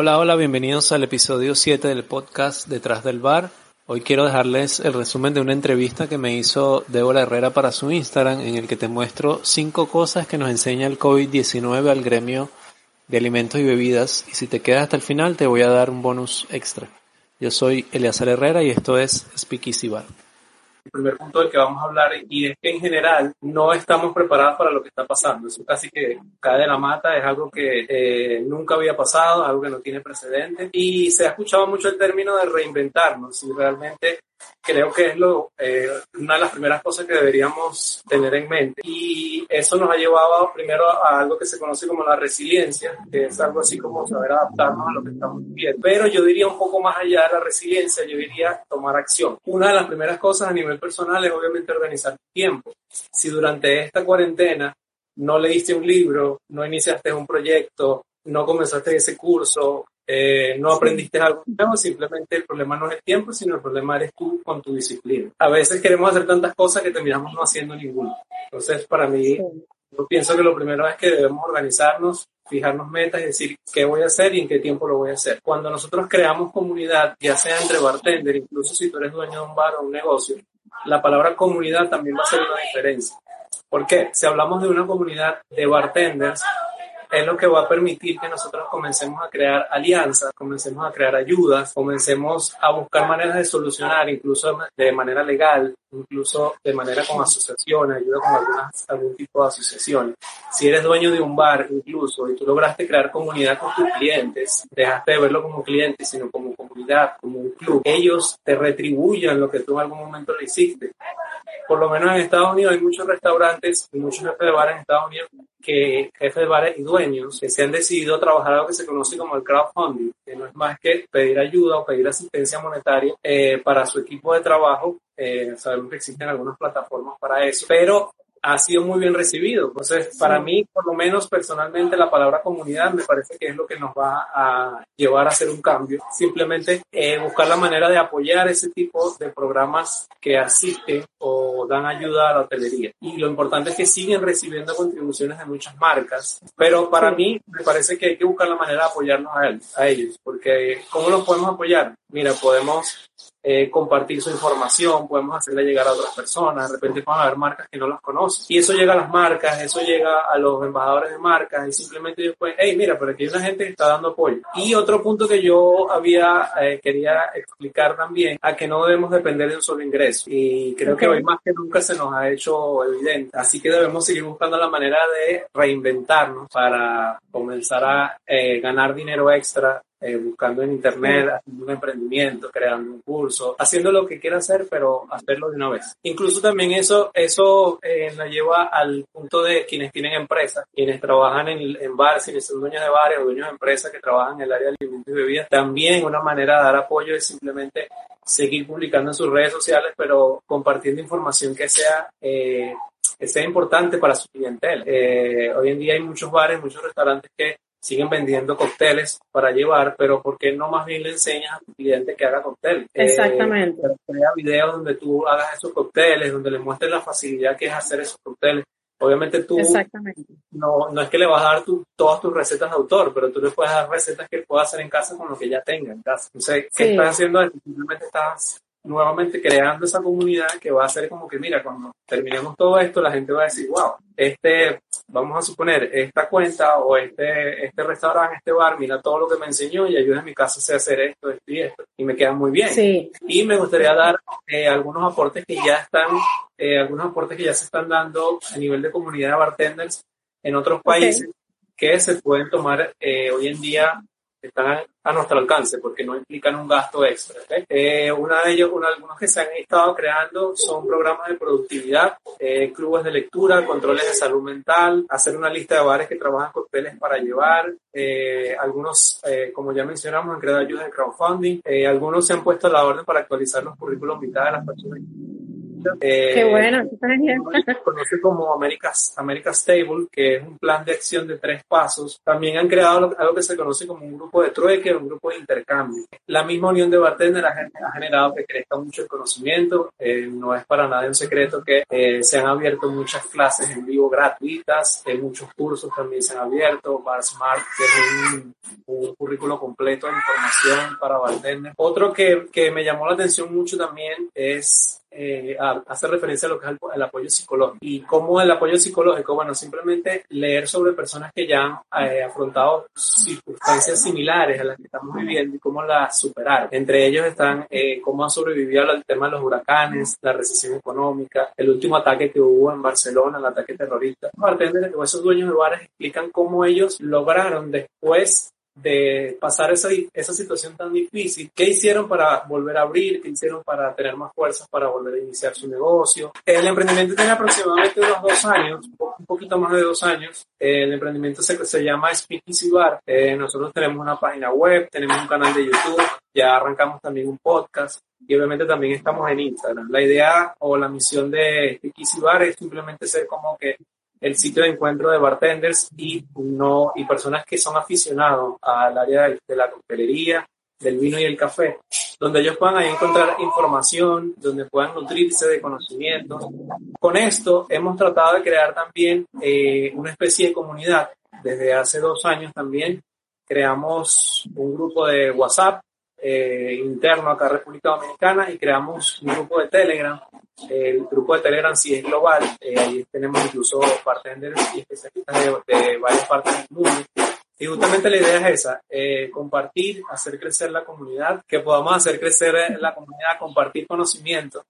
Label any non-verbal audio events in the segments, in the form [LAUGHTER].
Hola, hola, bienvenidos al episodio 7 del podcast Detrás del Bar. Hoy quiero dejarles el resumen de una entrevista que me hizo Débora Herrera para su Instagram en el que te muestro cinco cosas que nos enseña el COVID-19 al gremio de alimentos y bebidas y si te quedas hasta el final te voy a dar un bonus extra. Yo soy Eleazar Herrera y esto es Speakeasy Bar primer punto del que vamos a hablar y es que en general no estamos preparados para lo que está pasando. Eso casi que cae de la mata, es algo que eh, nunca había pasado, algo que no tiene precedentes y se ha escuchado mucho el término de reinventarnos y realmente creo que es lo, eh, una de las primeras cosas que deberíamos tener en mente. Y eso nos ha llevado primero a algo que se conoce como la resiliencia, que es algo así como saber adaptarnos a lo que estamos viviendo. Pero yo diría un poco más allá de la resiliencia, yo diría tomar acción. Una de las primeras cosas a nivel personal es obviamente organizar tu tiempo. Si durante esta cuarentena no leíste un libro, no iniciaste un proyecto, no comenzaste ese curso, eh, no aprendiste algo nuevo, simplemente el problema no es el tiempo, sino el problema eres tú con tu disciplina. A veces queremos hacer tantas cosas que terminamos no haciendo ninguna. Entonces, para mí, yo pienso que lo primero es que debemos organizarnos, fijarnos metas y decir qué voy a hacer y en qué tiempo lo voy a hacer. Cuando nosotros creamos comunidad, ya sea entre bartender, incluso si tú eres dueño de un bar o un negocio, la palabra comunidad también va a ser una diferencia. ¿Por qué? Si hablamos de una comunidad de bartenders, es lo que va a permitir que nosotros comencemos a crear alianzas, comencemos a crear ayudas, comencemos a buscar maneras de solucionar, incluso de manera legal, incluso de manera con asociaciones, ayuda con algunas, algún tipo de asociación. Si eres dueño de un bar incluso y tú lograste crear comunidad con tus clientes, dejaste de verlo como cliente, sino como comunidad, como un club, ellos te retribuyen lo que tú en algún momento le hiciste. Por lo menos en Estados Unidos hay muchos restaurantes y muchos jefes de bares en Estados Unidos que jefes de bares y dueños que se han decidido trabajar algo que se conoce como el crowdfunding, que no es más que pedir ayuda o pedir asistencia monetaria eh, para su equipo de trabajo. Eh, sabemos que existen algunas plataformas para eso, pero ha sido muy bien recibido. Entonces, para mí, por lo menos personalmente, la palabra comunidad me parece que es lo que nos va a llevar a hacer un cambio. Simplemente eh, buscar la manera de apoyar ese tipo de programas que asisten o dan ayuda a la hotelería. Y lo importante es que siguen recibiendo contribuciones de muchas marcas. Pero para mí, me parece que hay que buscar la manera de apoyarnos a, él, a ellos. Porque, ¿cómo los podemos apoyar? Mira, podemos eh, compartir su información, podemos hacerle llegar a otras personas, de repente pueden haber marcas que no las conocen. Y eso llega a las marcas, eso llega a los embajadores de marcas y simplemente ellos pueden, hey, mira, pero aquí hay una gente que está dando apoyo. Y otro punto que yo había, eh, quería explicar también, a que no debemos depender de un solo ingreso. Y creo que hoy más que nunca se nos ha hecho evidente. Así que debemos seguir buscando la manera de reinventarnos para comenzar a eh, ganar dinero extra eh, buscando en internet, haciendo un emprendimiento, creando un curso, haciendo lo que quiera hacer, pero hacerlo de una vez. Incluso también eso, eso eh, nos lleva al punto de quienes tienen empresas, quienes trabajan en, en bares, quienes son dueños de bares o dueños de empresas que trabajan en el área de alimentos y bebidas, también una manera de dar apoyo es simplemente seguir publicando en sus redes sociales, pero compartiendo información que sea eh, que sea importante para su clientela. Eh, hoy en día hay muchos bares, muchos restaurantes que siguen vendiendo cócteles para llevar, pero ¿por qué no más bien le enseñas a tu cliente que haga cócteles? Eh, Exactamente. Eh, crea videos donde tú hagas esos cócteles, donde le muestres la facilidad que es hacer esos cócteles. Obviamente tú No, no es que le vas a dar tu, todas tus recetas de autor, pero tú le puedes dar recetas que pueda hacer en casa con lo que ya tenga en casa. Entonces, ¿qué estás haciendo? Simplemente estás nuevamente creando esa comunidad que va a ser como que, mira, cuando terminemos todo esto, la gente va a decir, wow, este, vamos a suponer, esta cuenta o este, este restaurante, este bar, mira todo lo que me enseñó y ayuda en mi casa a hacer esto, esto y esto, y me queda muy bien. Sí. Y me gustaría dar eh, algunos aportes que ya están, eh, algunos aportes que ya se están dando a nivel de comunidad de bartenders en otros países que se pueden tomar eh, hoy en día están a nuestro alcance porque no implican un gasto extra. Eh, una de ellos, algunos que se han estado creando son programas de productividad, eh, clubes de lectura, controles de salud mental, hacer una lista de bares que trabajan con peles para llevar, eh, algunos, como ya mencionamos, han creado ayudas de crowdfunding, algunos se han puesto a la orden para actualizar los currículos vitales de las personas Eh, Qué [LAUGHS] bueno, conoce como America's, America's Table, que es un plan de acción de tres pasos. También han creado algo que se conoce como un grupo de trueque, un grupo de intercambio. La misma unión de bartender ha, generado que crezca mucho el conocimiento. Eh, no es para nadie un secreto que eh, se han abierto muchas clases en vivo gratuitas, eh, muchos cursos también se han abierto. Bar Smart, que es un, un currículo completo de información para bartender. Otro que, que me llamó la atención mucho también es eh, hace referencia a lo que es el, apoyo psicológico. Y cómo el apoyo psicológico, bueno, simplemente leer sobre personas que ya han eh, afrontado circunstancias similares a las que estamos viviendo y cómo las superaron. Entre ellos están eh, cómo han sobrevivido al tema de los huracanes, la recesión económica, el último ataque que hubo en Barcelona, el ataque terrorista. Los esos dueños de bares explican cómo ellos lograron después de pasar esa, esa situación tan difícil, qué hicieron para volver a abrir, qué hicieron para tener más fuerzas para volver a iniciar su negocio. El emprendimiento tiene aproximadamente unos dos años, un poquito más de dos años. El emprendimiento se, se llama Speakeasy Bar. Eh, nosotros tenemos una página web, tenemos un canal de YouTube, ya arrancamos también un podcast y obviamente también estamos en Instagram. La idea o la misión de Speakeasy Bar es simplemente ser como que el sitio de encuentro de bartenders y, no, y personas que son aficionados al área de, la coctelería, del vino y el café, donde ellos puedan ahí encontrar información, donde puedan nutrirse de conocimientos. Con esto hemos tratado de crear también eh, una especie de comunidad. Desde hace dos años también creamos un grupo de WhatsApp eh, interno acá en República Dominicana y creamos un grupo de Telegram. El grupo de Telegram sí es global, eh, ahí tenemos incluso bartenders y especialistas de, varias partes del mundo. Y justamente la idea es esa, eh, compartir, hacer crecer la comunidad, que podamos hacer crecer la comunidad, compartir conocimiento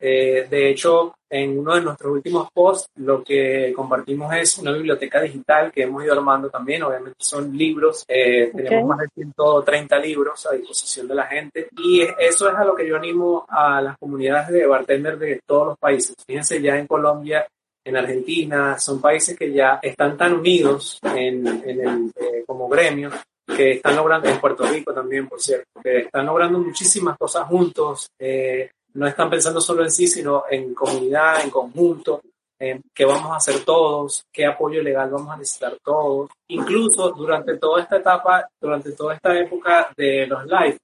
eh, de hecho, en uno de nuestros últimos posts, lo que compartimos es una biblioteca digital que hemos ido armando también. Obviamente son libros, eh, tenemos más de 130 libros a disposición de la gente. Y eso es a lo que yo animo a las comunidades de bartender de todos los países. Fíjense, ya en Colombia, en Argentina, son países que ya están tan unidos en, en el, eh, como gremio que están logrando, en Puerto Rico también, por cierto, que están logrando muchísimas cosas juntos. Eh, no están pensando solo en sí, sino en comunidad, en conjunto, en qué vamos a hacer todos, qué apoyo legal vamos a necesitar todos. Incluso durante toda esta etapa, durante toda esta época de los live,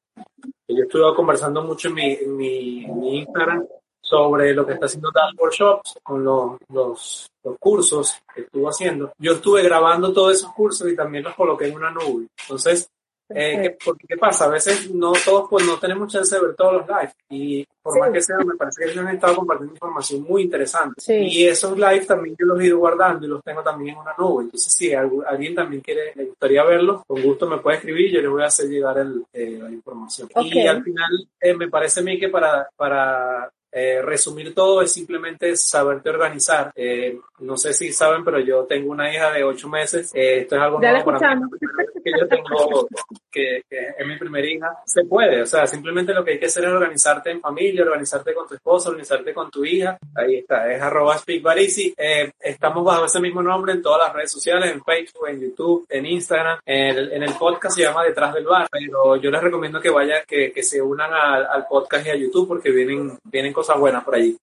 yo estuve conversando mucho en mi, en mi, Instagram sobre lo que está haciendo Dance Workshops con los, los, los, cursos que estuvo haciendo. Yo estuve grabando todos esos cursos y también los coloqué en una nube. Entonces, eh, ¿qué, porque, ¿Qué pasa? A veces no todos, pues no tenemos chance de ver todos los lives y por más que sea, me parece que ellos han estado compartiendo información muy interesante. Y esos lives también yo los he ido guardando y los tengo también en una nube. Entonces, si alguien también quiere, le gustaría verlos, con gusto me puede escribir y yo le voy a hacer llegar el, eh, la información. Y al final, eh, me parece a mí que para, para eh, resumir todo es simplemente saberte organizar. Eh, no sé si saben, pero yo tengo una hija de ocho meses. Eh, esto es algo nuevo para mí. Que yo tengo, que, es mi primera hija. Se puede, o sea, simplemente lo que hay que hacer es organizarte en familia, organizarte con tu esposa, organizarte con tu hija. Ahí está, es arroba speakbarisi. estamos bajo ese mismo nombre en todas las redes sociales, en Facebook, en YouTube, en Instagram. En el, en el podcast se llama Detrás del Bar, pero yo les recomiendo que vayan, que, que se unan al, al podcast y a YouTube porque vienen, vienen cosas buenas por allí.